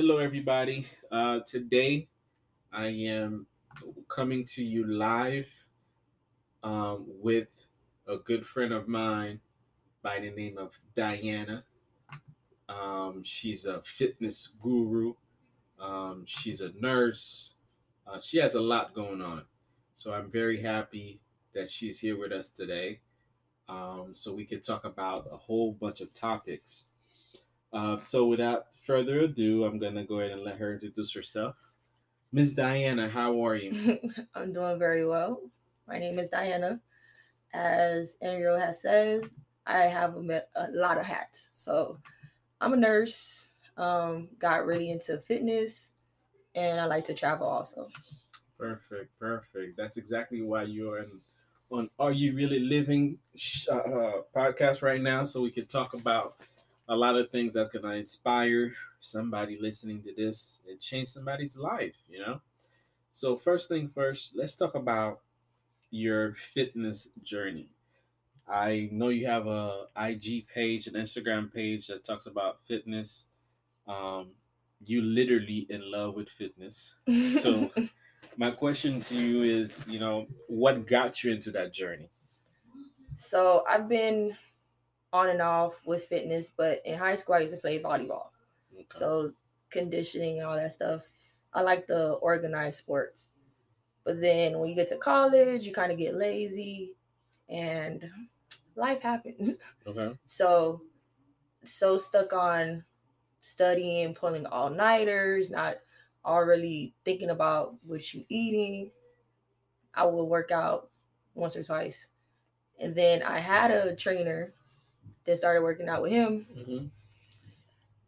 Hello, everybody. Uh, today, I am coming to you live um, with a good friend of mine by the name of Diana. Um, she's a fitness guru. Um, she's a nurse. Uh, she has a lot going on. So I'm very happy that she's here with us today. Um, so we could talk about a whole bunch of topics. Uh, so without further ado, I'm gonna go ahead and let her introduce herself. Miss Diana, how are you? I'm doing very well. My name is Diana. As Ariel has says, I have a, a lot of hats. So I'm a nurse. Um, got really into fitness, and I like to travel also. Perfect, perfect. That's exactly why you're in, on Are You Really Living uh, uh, podcast right now, so we can talk about a lot of things that's going to inspire somebody listening to this and change somebody's life, you know? So, first thing first, let's talk about your fitness journey. I know you have a IG page, an Instagram page that talks about fitness. Um, you literally in love with fitness. So, my question to you is, you know, what got you into that journey? So, I've been on and off with fitness, but in high school I used to play volleyball. Okay. So conditioning and all that stuff. I like the organized sports. But then when you get to college, you kind of get lazy and life happens. Okay. So so stuck on studying, pulling all nighters, not all really thinking about what you eating. I will work out once or twice. And then I had a trainer then started working out with him. Mm-hmm.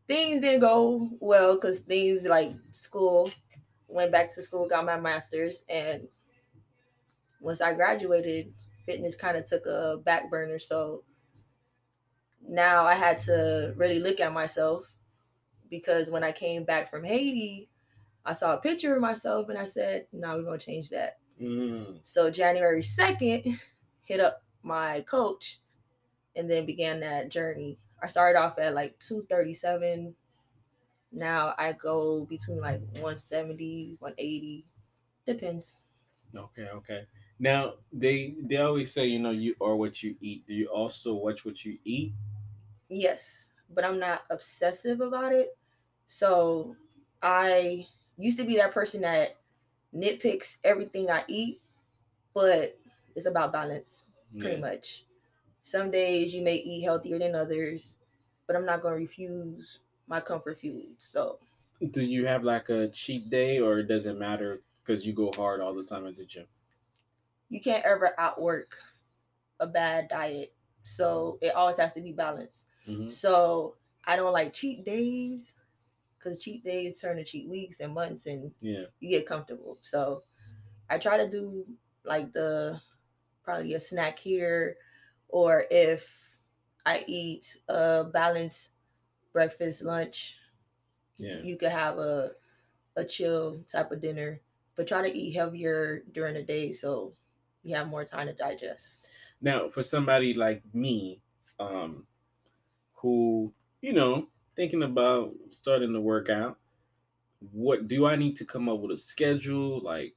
Things didn't go well because things like school, went back to school, got my master's, and once I graduated, fitness kind of took a back burner. So now I had to really look at myself because when I came back from Haiti, I saw a picture of myself and I said, "No, we're gonna change that." Mm. So January second, hit up my coach and then began that journey. I started off at like 237. Now I go between like 170s, 180. Depends. Okay, okay. Now they they always say, you know, you are what you eat. Do you also watch what you eat? Yes, but I'm not obsessive about it. So I used to be that person that nitpicks everything I eat, but it's about balance, pretty yeah. much. Some days you may eat healthier than others, but I'm not going to refuse my comfort foods. So, do you have like a cheat day or it does it matter because you go hard all the time at the gym? You can't ever outwork a bad diet. So, it always has to be balanced. Mm-hmm. So, I don't like cheat days because cheat days turn to cheat weeks and months and yeah. you get comfortable. So, I try to do like the probably a snack here or if I eat a balanced breakfast, lunch, yeah, you could have a a chill type of dinner, but try to eat heavier during the day so you have more time to digest. Now, for somebody like me, um, who you know thinking about starting to work out, what do I need to come up with a schedule? Like,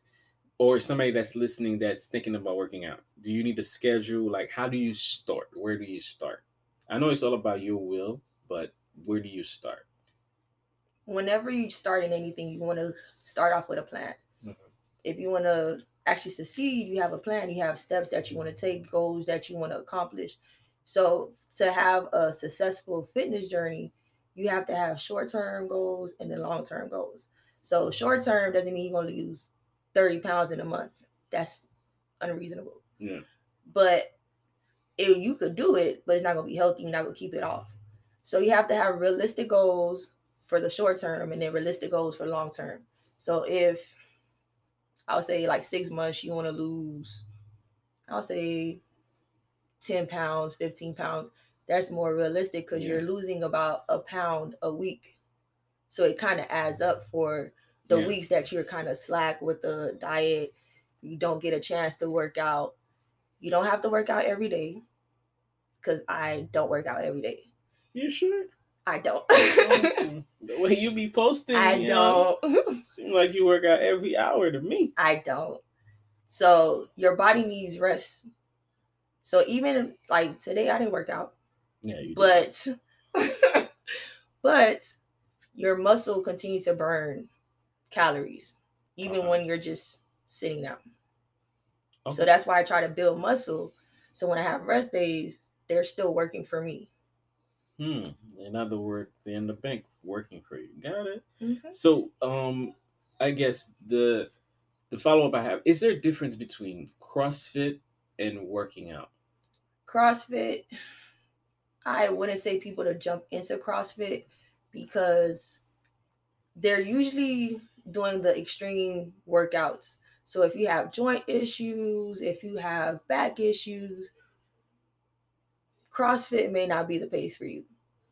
or somebody that's listening that's thinking about working out? Do you need a schedule? Like how do you start? Where do you start? I know it's all about your will but where do you start? Whenever you start in anything you want to start off with a plan. Mm-hmm. if you want to actually succeed you have a plan. You have steps that you want to take goals that you want to accomplish. So to have a successful fitness journey you have to have short-term goals and then long-term goals. So short-term doesn't mean you're going to lose 30 pounds in a month. That's unreasonable. Yeah. But it, you could do it, but it's not going to be healthy. You're not going to keep it off. So you have to have realistic goals for the short term and then realistic goals for long term. So if I would say like six months, you want to lose, I would say 10 pounds, 15 pounds. That's more realistic because yeah. you're losing about a pound a week. So it kind of adds up for the yeah. weeks that you're kind of slack with the diet, you don't get a chance to work out. You don't have to work out every day because I don't work out every day. You sure? I don't. The way you be posting, I you don't. seem like you work out every hour to me. I don't. So your body needs rest. So even like today, I didn't work out, Yeah, but but your muscle continues to burn calories even Uh-huh. when you're just sitting down. So that's why I try to build muscle. So when I have rest days, they're still working for me. Hmm. In other words, they're in the bank working for you. Got it. Mm-hmm. So, um, I guess the the follow up I have is there a difference between CrossFit and working out? CrossFit, I wouldn't say people to jump into CrossFit because they're usually doing the extreme workouts. So if you have joint issues, if you have back issues, CrossFit may not be the pace for you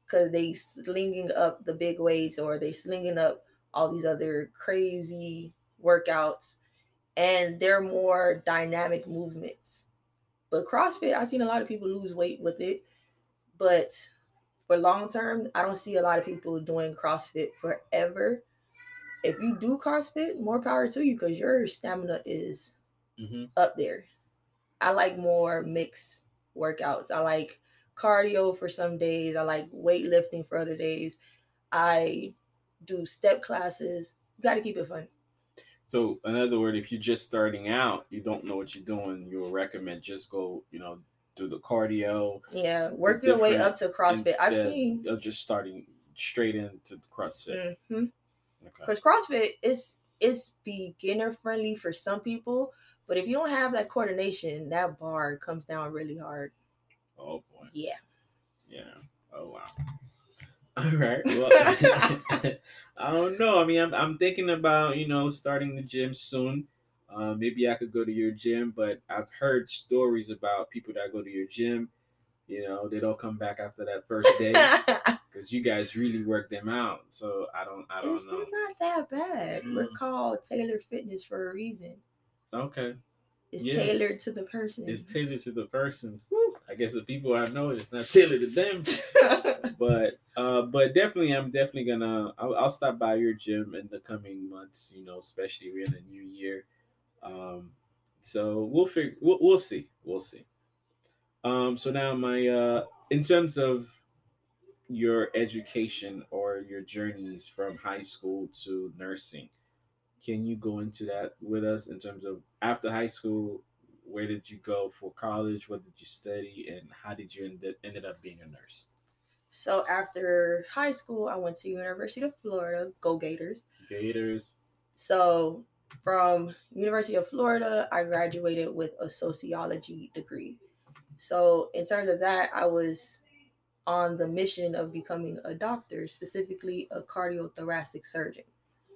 because they slinging up the big weights or they slinging up all these other crazy workouts and they're more dynamic movements. But CrossFit, I've seen a lot of people lose weight with it. But for long term, I don't see a lot of people doing CrossFit forever. If you do CrossFit, more power to you because your stamina is Mm-hmm. up there. I like more mixed workouts. I like cardio for some days. I like weightlifting for other days. I do step classes. You got to keep it fun. So, in other words, if you're just starting out, you don't know what you're doing, you'll recommend just go, you know, do the cardio Yeah, work your way up to CrossFit. I've seen of just starting straight into CrossFit. Hmm Okay. because CrossFit is is beginner friendly for some people, but if you don't have that coordination, that bar comes down really hard. Oh boy. Yeah. Yeah. Oh wow. All right. Well, I don't know. I mean, I'm I'm thinking about you know starting the gym soon. Uh, maybe I could go to your gym, but I've heard stories about people that go to your gym. You know, they don't come back after that first day because you guys really work them out. So I don't, I don't it's know. not that bad. We're Mm. called Taylor Fitness for a reason. Okay, It's Yeah. tailored to the person. it's tailored to the person. I guess the people I know it's not tailored to them. but uh but definitely i'm definitely gonna I'll, I'll stop by your gym in the coming months you know especially we're in the new year um so we'll figure we'll, we'll see we'll see um so now my uh in terms of your education or your journeys from high school to nursing can you go into that with us in terms of after high school where did you go for college what did you study and how did you end, ended up being a nurse so after high school, I went to University of Florida. Go Gators! Gators. So from University of Florida, I graduated with a sociology degree. So in terms of that, I was on the mission of becoming a doctor, specifically a cardiothoracic surgeon.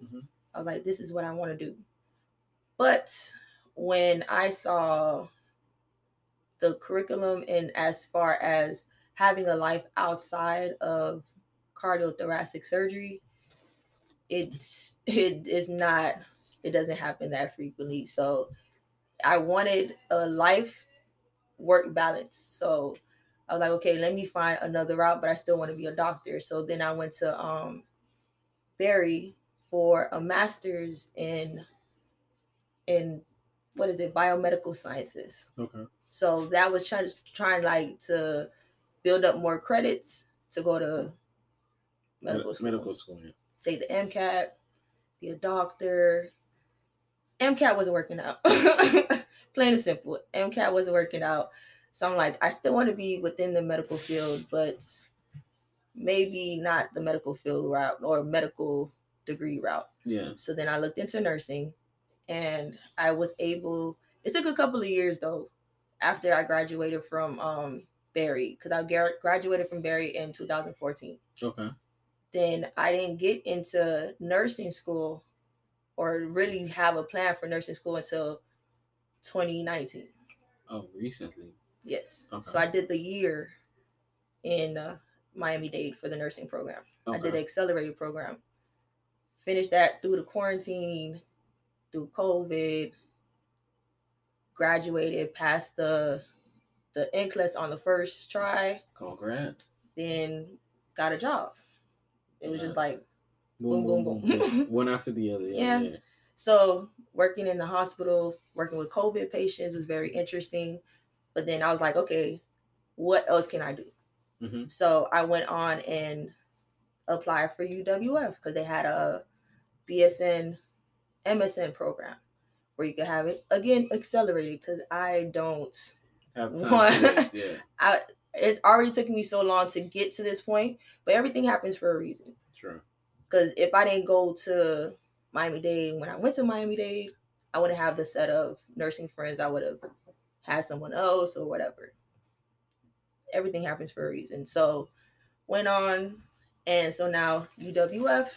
Mhm. I was like, this is what I want to do. But when I saw the curriculum and as far as having a life outside of cardiothoracic surgery, it's it is not it doesn't happen that frequently. So I wanted a life work balance. So I was like, okay, let me find another route, but I still want to be a doctor. So then I went to um Barry for a master's in in what is it, biomedical sciences. Okay. So that was trying trying like to build up more credits to go to medical school. Medical school. Yeah. Take the MCAT, be a doctor. MCAT wasn't working out. Plain and simple. MCAT wasn't working out. So I'm like, I still want to be within the medical field, but maybe not the medical field route or medical degree route. Yeah. So then I looked into nursing and I was able, it took a couple of years though, after I graduated from um, Barry, because I graduated from Barry in 2014. Okay. Then I didn't get into nursing school or really have a plan for nursing school until 2019. Oh, recently. Yes. Okay. So I did the year in uh, Miami Dade for the nursing program. I did the accelerated program. Finished that through the quarantine, through COVID. Graduated, passed the the NCLEX on the first try, Congrats. then got a job. It was just like boom, boom, boom. Yeah, One after the other. Yeah. Yeah. So working in the hospital, working with COVID patients was very interesting. But then I was like, okay, what else can I do? Mhm. So I went on and applied for UWF because they had a BSN MSN program where you could have it again accelerated because I don't Have time waste, Yeah. I it's already taken me so long to get to this point, but everything happens for a reason. Sure. Because if I didn't go to Miami Dade when I went to Miami Dade, I wouldn't have the set of nursing friends. I would have had someone else or whatever. Everything happens for a reason. So went on, and so now UWF.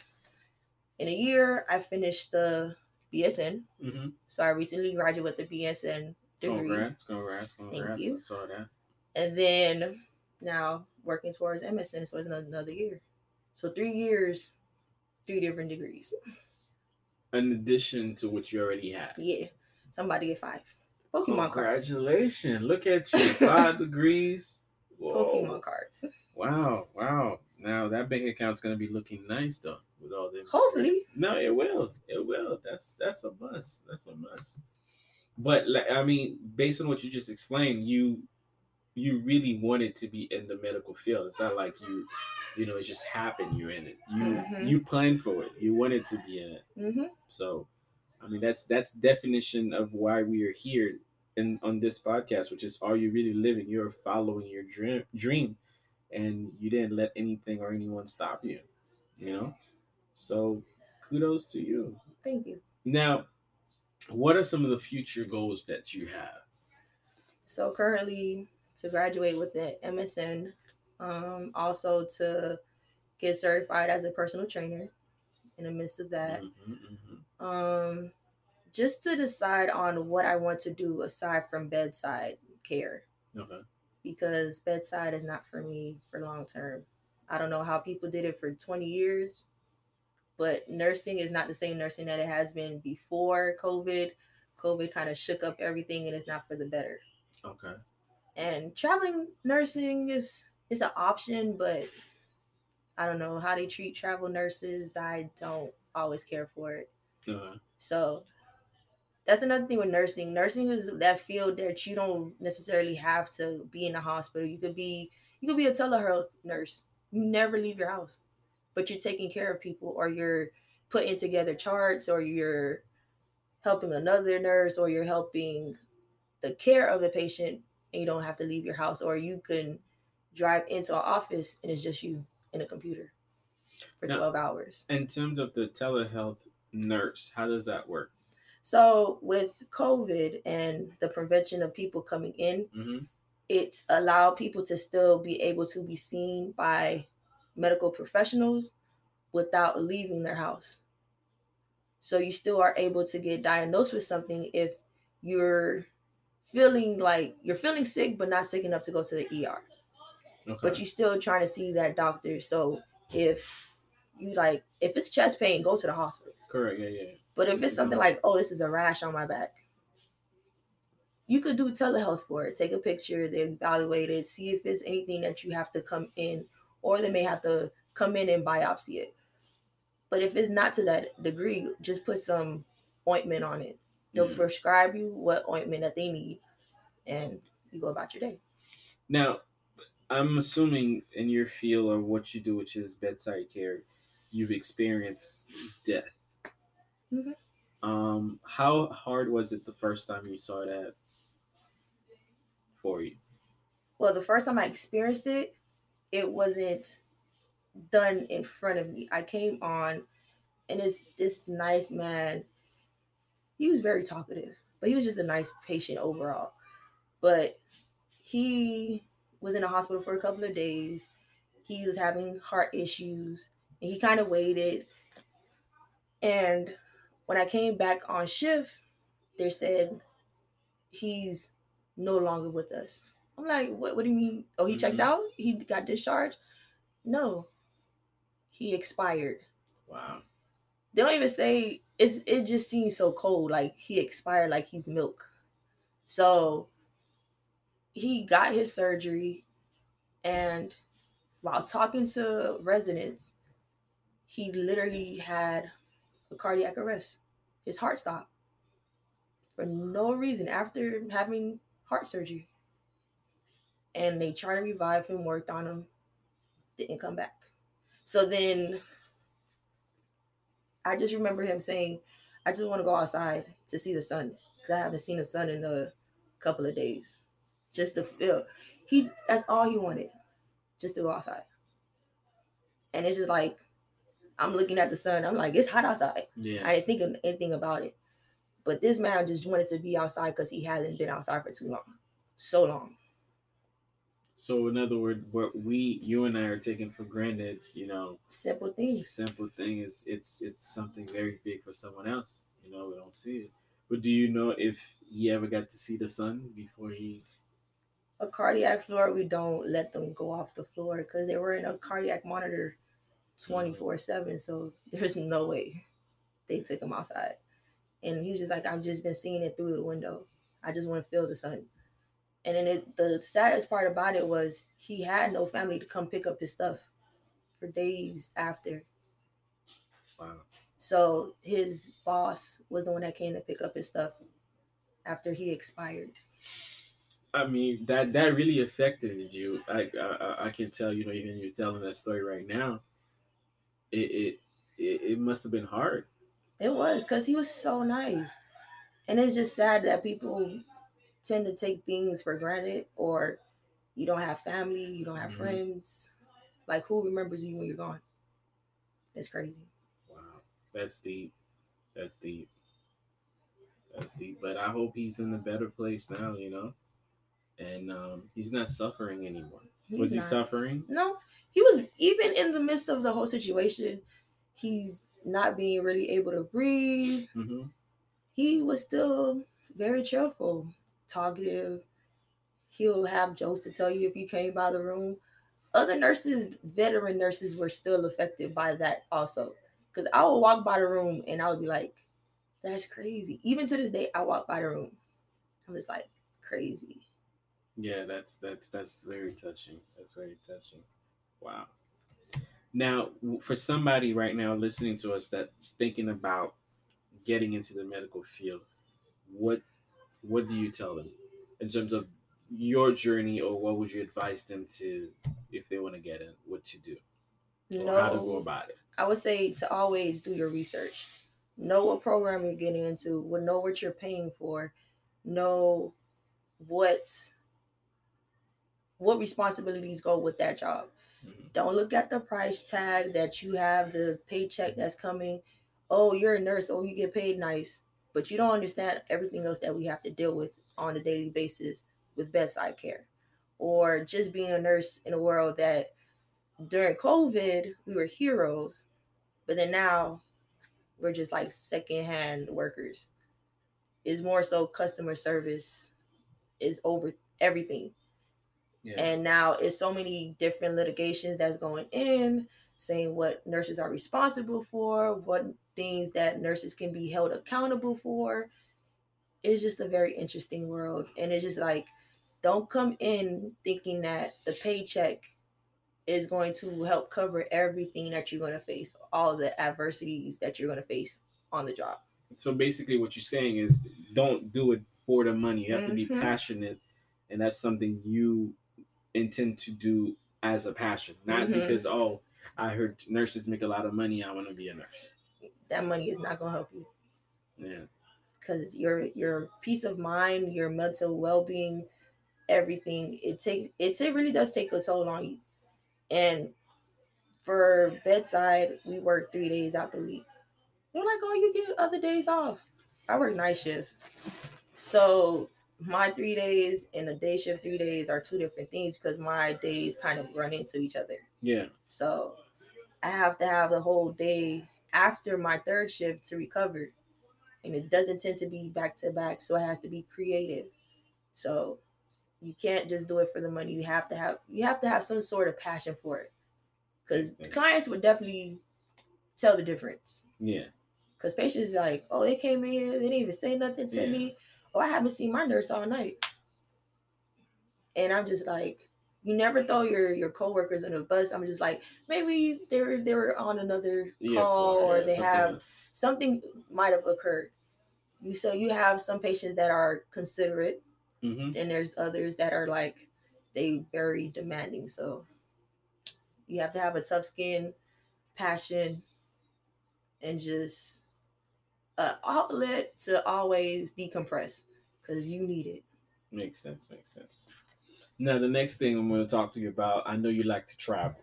In a year, I finished the BSN. Mm-hmm. So I recently graduated with the BSN degree, Congrats. Congrats. Congrats. you. Saw that. and then now working towards MSN. So it's another year. So three years, three different degrees. In addition to what you already had. Yeah, somebody get five. Pokemon cards. Congratulations. Look at you. Five degrees. Whoa. Pokemon cards. Wow. Wow. Now that bank account's gonna be looking nice though with all this. Hopefully. No, it will. It will. That's that's a must. That's a must. But like, I mean, based on what you just explained, you you really wanted to be in the medical field. It's not like you, you know, it just happened. You're in it. You Mhm. you planned for it. You wanted to be in it. Mm-hmm. So, I mean, that's that's definition of why we are here in on this podcast, which is, are you really living? You're following your dream, dream, and you didn't let anything or anyone stop you. You know, so kudos to you. Thank you. Now, what are some of the future goals that you have? So currently to graduate with the MSN, um, also to get certified as a personal trainer in the midst of that. Mhm, mhm. Um, just to decide on what I want to do aside from bedside care. Okay. because bedside is not for me for long term. I don't know how people did it for 20 years, but nursing is not the same nursing that it has been before COVID. COVID kind of shook up everything and it's not for the better. Okay. And traveling nursing is is an option, but I don't know how they treat travel nurses. I don't always care for it. Okay. So that's another thing with nursing. Nursing is that field that you don't necessarily have to be in the hospital. You could be you could be a telehealth nurse. You never leave your house. But you're taking care of people or you're putting together charts or you're helping another nurse or you're helping the care of the patient and you don't have to leave your house or you can drive into an office and it's just you in a computer for Now- 12 hours. In terms of the telehealth nurse, how does that work? So with COVID and the prevention of people coming in, Mm-hmm. it's allowed people to still be able to be seen by medical professionals without leaving their house. So you still are able to get diagnosed with something if you're feeling like you're feeling sick but not sick enough to go to the ER. Okay. But you're still trying to see that doctor. So if you like if it's chest pain, go to the hospital. Correct. Yeah. Yeah. But if it's something like, oh, this is a rash on my back, you could do telehealth for it. Take a picture, they evaluate it, see if it's anything that you have to come in, or they may have to come in and biopsy it. But if it's not to that degree, just put some ointment on it. They'll Mhm. prescribe you what ointment that they need, and you go about your day. Now, I'm assuming in your field of what you do, which is bedside care, you've experienced death. Mhm. Um, how hard was it the first time you saw that for you? Well, the first time I experienced it, it wasn't done in front of me. I came on, and it's this nice man. He was very talkative, but he was just a nice patient overall. But he was in the hospital for a couple of days. He was having heart issues, and he kind of waited. And when I came back on shift, they said he's no longer with us. I'm like, what? What do you mean? Oh, he checked Mhm. out. He got discharged. No, he expired. Wow. They don't even say it's. It just seems so cold. Like he expired. Like he's milk. So he got his surgery, and while talking to residents, he literally had a cardiac arrest. His heart stopped for no reason after having heart surgery. And they tried to revive him, worked on him, didn't come back. So then I just remember him saying, I just want to go outside to see the sun because I haven't seen the sun in a couple of days. Just to feel. He that's all he wanted. Just to go outside. And it's just like I'm looking at the sun. I'm like, it's hot outside. Yeah. I didn't think of anything about it. But this man just wanted to be outside because he hasn't been outside for too long. So long. So in other words, what we you and I are taking for granted, you know, Simple things. simple thing is it's it's something very big for someone else. You know, we don't see it. But do you know if he ever got to see the sun before he A cardiac floor, we don't let them go off the floor because they were in a cardiac monitor 24 7. So there's no way they took him outside. And he's just like, I've just been seeing it through the window. I just want to feel the sun. And then it, the saddest part about it was he had no family to come pick up his stuff for days after. wow. So his boss was the one that came to pick up his stuff after he expired. I mean that that really affected you. I I, I can tell. You know, even you're telling that story right now. It it it, it must have been hard. It was because he was so nice. And it's just sad that people tend to take things for granted or you don't have family, you don't have Mhm. friends. Like who remembers you when you're gone? It's crazy. Wow, that's deep. That's deep. That's deep. But I hope he's in a better place now. You know, and um, he's not suffering anymore. He's Was he not. suffering? No, he was even in the midst of the whole situation, he's not being really able to breathe. hmm He was still very cheerful, talkative. He'll have jokes to tell you if you came by the room. Other nurses, veteran nurses, were still affected by that also. Because I would walk by the room and I would be like, that's crazy. Even to this day, I walk by the room. I'm just like, crazy. Yeah, that's that's that's very touching. That's very touching. Wow. Now, for somebody right now listening to us that's thinking about getting into the medical field, what what do you tell them in terms of your journey, or what would you advise them to if they want to get in, what to do, how to go about it? I would say to always do your research. Know what program you're getting into, would know what you're paying for, know what's what responsibilities go with that job. Mhm. Don't look at the price tag that you have, the paycheck that's coming. Oh, you're a nurse. Oh, you get paid nice. But you don't understand everything else that we have to deal with on a daily basis with bedside care. Or just being a nurse in a world that during COVID, we were heroes. But then now we're just like secondhand workers. Is more so customer service is over everything. Yeah. And now it's so many different litigations that's going in, saying what nurses are responsible for, what things that nurses can be held accountable for. It's just a very interesting world. And it's just like, don't come in thinking that the paycheck is going to help cover everything that you're going to face, all the adversities that you're going to face on the job. So basically, what you're saying is, don't do it for the money. You have to be Mhm. passionate, and that's something you intend to do as a passion, not Mhm. because oh, I heard nurses make a lot of money. I want to be a nurse. That money is not going to help you. Yeah. because your your peace of mind, your mental well being, everything it takes it, it really does take a toll on you. And for bedside, we work three days out the week. They're like, oh, you get other days off. I work night shift, so my three days and a day shift three days are two different things because my days kind of run into each other. Yeah. So I have to have the whole day after my third shift to recover. And it doesn't tend to be back to back. So it has to be creative. So you can't just do it for the money. You have to have you have to have some sort of passion for it. Sense. clients would definitely tell the difference. Yeah. Because patients are like, oh, they came in they didn't even say nothing to Yeah. me. Oh, I haven't seen my nurse all night. And I'm just like, you never throw your your coworkers in a bus. I'm just like maybe they're they're on another Yeah, call or yeah, they something have something might have occurred. You so you have some patients that are considerate, Mhm. and there's others that are like they very demanding. So you have to have a tough skin, passion, and just a outlet to always decompress because you need it. Makes sense. Makes sense. Now, the next thing I'm going to talk to you about, I know you like to travel.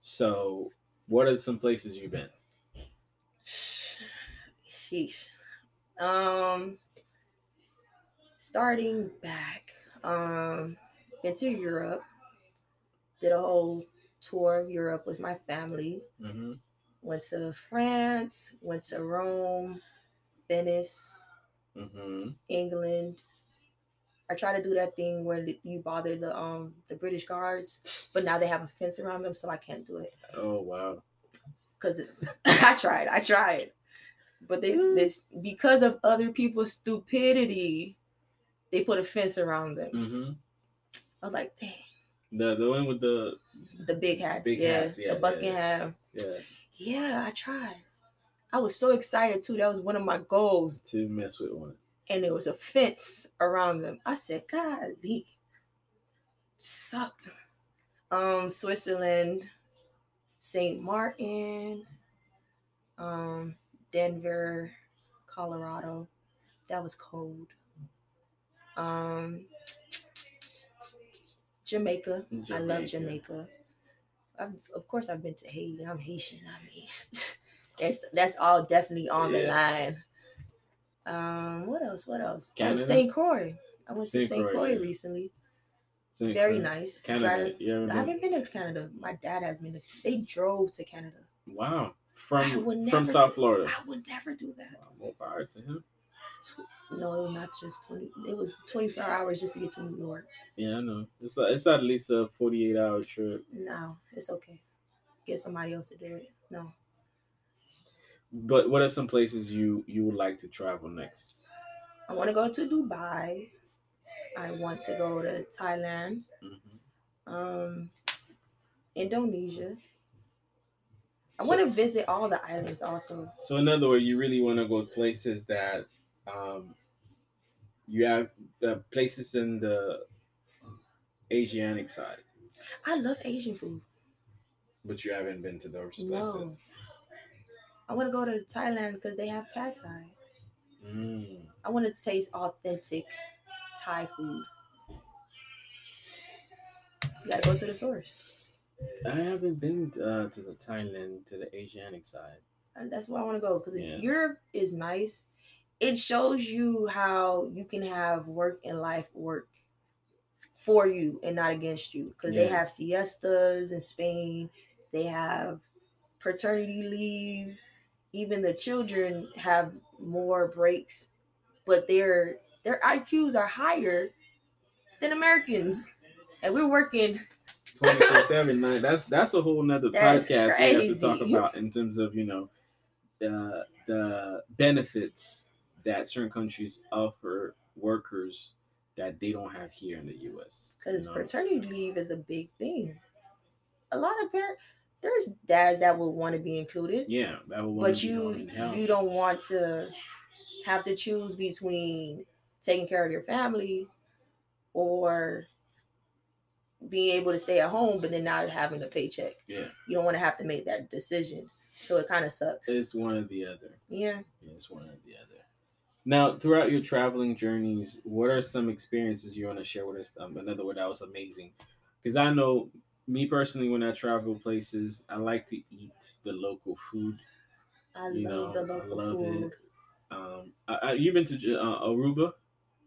So, what are some places you've been? Sheesh. Um, starting back, um, been to Europe. Did a whole tour of Europe with my family. Mm-hmm. Went to France. Went to Rome, Venice, Mm-hmm. England. I try to do that thing where you bother the um the British guards, but now they have a fence around them, so I can't do it. Oh wow. because it's I tried, I tried, but they this because of other people's stupidity, they put a fence around them. Mm-hmm. I was like, dang, The the one with the the big hats, Big yeah, hats, yeah, yeah, the Buckingham, yeah yeah. I tried. I was so excited too. That was one of my goals, to mess with one. and there was a fence around them. I said, golly, sucked. Um, Switzerland, Saint Martin, um, Denver, Colorado. That was cold. Um, Jamaica. I love Jamaica. I've, of course, I've been to Haiti. I'm Haitian. I mean, that's that's all definitely on the line. Um, what else? What else? Oh, St. Croix. I went to Saint Croix, yeah. recently. Saint Very Croix. nice. Canada. Drive- ever I haven't been to Canada. My dad has been. To, they drove to Canada. Wow. From from South do- Florida. I would never do that. Wow, more power to him. No, it was not just twenty. It was twenty four hours just to get to New York. Yeah, I know. It's it's at least a forty eight hour trip. No, it's okay. Get somebody else to do it. No. But what are some places you you would like to travel next? I want to go to Dubai. I want to go to Thailand, hmm um, Indonesia. I want to visit all the islands also. So in other words, you really want to go places that um, you have the places in the Asiatic side, I love Asian food. but you haven't been to those places. No. I want to go to Thailand because they have pad thai. Mm. I want to taste authentic Thai food. You gotta go to the source. I haven't been uh, to the Thailand to the Asiatic side. And that's why I want to go because Yeah. Europe is nice. It shows you how you can have work and life work for you and not against you. Because they have siestas in Spain, they have paternity leave. Even the children have more breaks, but their their IQs are higher than Americans, and we're working. 24 7 nine. That's that's a whole nother That's podcast we have to talk about in terms of you know uh, the benefits that certain countries offer workers that they don't have here in the U.S. because you know? paternity leave is a big thing. A lot of parents, there's dads that will want to be included, yeah, but be you going in hell. you don't want to have to choose between taking care of your family or being able to stay at home, but then not having a paycheck. Yeah, You don't want to have to make that decision, so it kind of sucks. it's one or the other. yeah, Yeah, it's one or the other. Now, throughout your traveling journeys, what are some experiences you want to share with us? Um, another word that was amazing, because I know me personally, when I travel places, I like to eat the local food. I You love know, the I local love it. food. Um, I, I, you've been to uh, Aruba?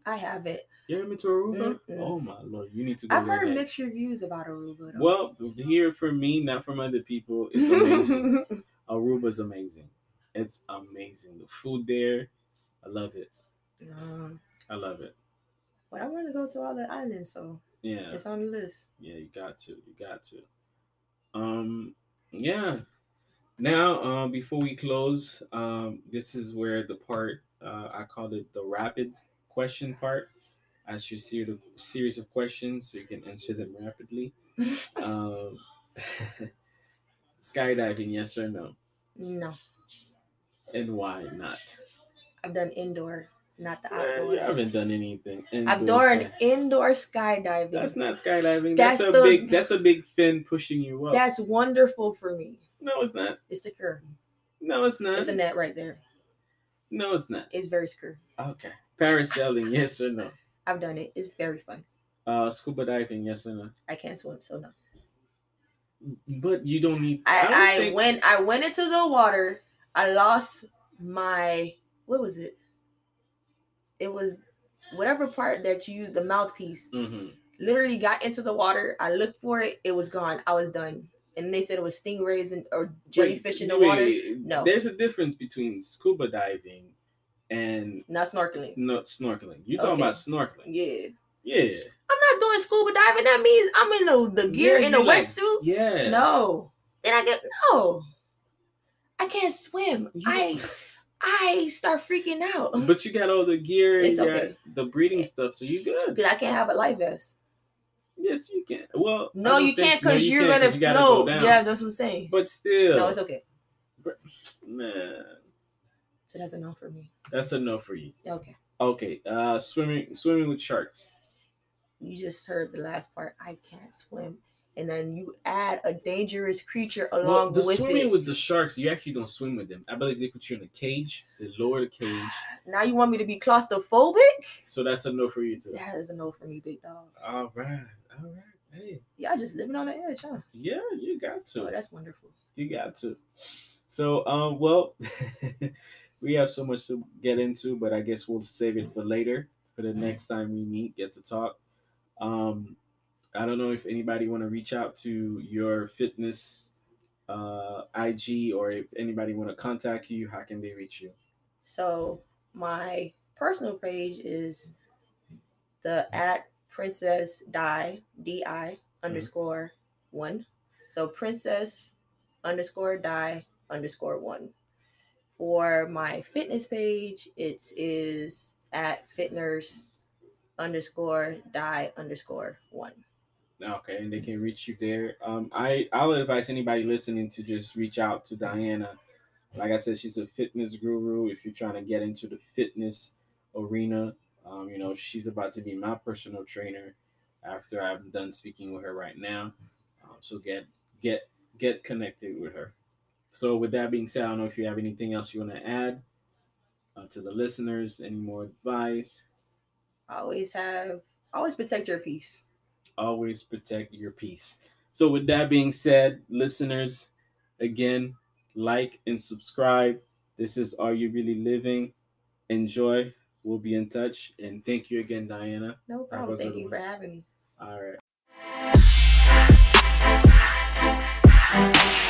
I have it. You ever been to Aruba? Mm-mm. Oh my lord, you need to go I've heard mixed reviews about Aruba. Though. Well, here for me, not from other people, it's amazing. Aruba's amazing. It's amazing. The food there, I love it. um, I love it. but I want to go to all the islands, so Yeah. it's on the list. Yeah, you got to. You got to. Um, yeah. Now, um, before we close, um, this is where the part uh, I called it the rapid question part. ask you a series of, series of questions so you can answer them rapidly. um, skydiving, yes or no? No, And why not? I've done indoor, not the outdoor. you haven't done anything. I've indoor done sky- indoor skydiving. That's not skydiving. That's, That's a the- big. That's a big fin pushing you up. That's wonderful for me. no, it's not. It's secure. No, it's not. It's a net right there. No, it's not. It's very secure. Okay. Parasailing, yes or no? I've done it. It's very fun. Uh, scuba diving, yes or no? I can't swim, so no. But you don't need. don't I, I think- when I went into the water, I lost my what was it? It was whatever part that you the mouthpiece Mhm. literally got into the water. I looked for it, it was gone. I was done. And they said it was stingrays and or jellyfish Wait, in the wait, water. No. There's a difference between scuba diving and Not snorkeling. not snorkeling. You talking Okay. about snorkeling? Yeah. Yeah. I'm not doing scuba diving. That means I'm in the, the gear Yeah, in the like- wetsuit. Yeah. No. Then I get no. I can't swim. You- I I start freaking out. But you got all the gear, It's you okay. the breathing stuff, so you good. Because I can't have a life vest. Yes, you can. Well, No, you think- can't no, because you you're can't, gonna 'cause you gotta no. go. Yeah, that's what I'm saying. But still, no, it's okay. man, So that's a no for me. that's a no for you. Okay. Okay, uh, swimming, swimming with sharks. You just heard the last part. I can't swim. And then you add a dangerous creature along Well, the with swimming it. with the sharks, you actually don't swim with them. I believe they put you in a cage. They lower the cage, now you want me to be claustrophobic? so that's a no for you too. Yeah, That is a no for me, big dog. All right, all right. Hey, Y'all just living on the edge, huh? yeah, you got to. Oh, that's wonderful. You got to. So, um, well, we have so much to get into, but I guess we'll save it for later. For the next time we meet, get to talk. Um, I don't know if anybody want to reach out to your fitness uh, IG or if anybody want to contact you. How can they reach you? So my personal page is the at princess di di underscore one. So princess underscore die underscore one. For my fitness page, it is at fitness underscore die underscore one. Okay, and they can reach you there. Um, I I'll advise anybody listening to just reach out to Diana. Like I said, she's a fitness guru. If you're trying to get into the fitness arena, um, you know she's about to be my personal trainer after I'm done speaking with her right now. Um, so get get get connected with her. So with that being said, I don't know if you have anything else you want to add uh, to the listeners. Any more advice? Always have always protect your peace always protect your peace. So, with that being said, listeners, again, like and subscribe. This is Are You Really Living? Enjoy. We'll be in touch. And thank you again, Diana. No problem. Thank you one. for having me. All right.